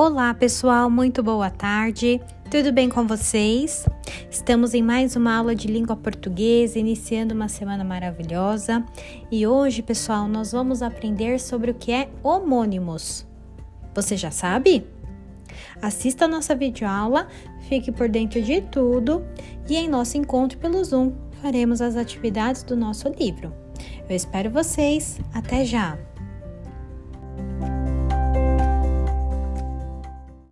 Olá, pessoal, muito boa tarde. Tudo bem com vocês? Estamos em mais uma aula de língua portuguesa, iniciando uma semana maravilhosa. E hoje, pessoal, nós vamos aprender sobre o que é homônimos. Você já sabe? Assista a nossa videoaula, fique por dentro de tudo e em nosso encontro pelo Zoom faremos as atividades do nosso livro. Eu espero vocês. Até já!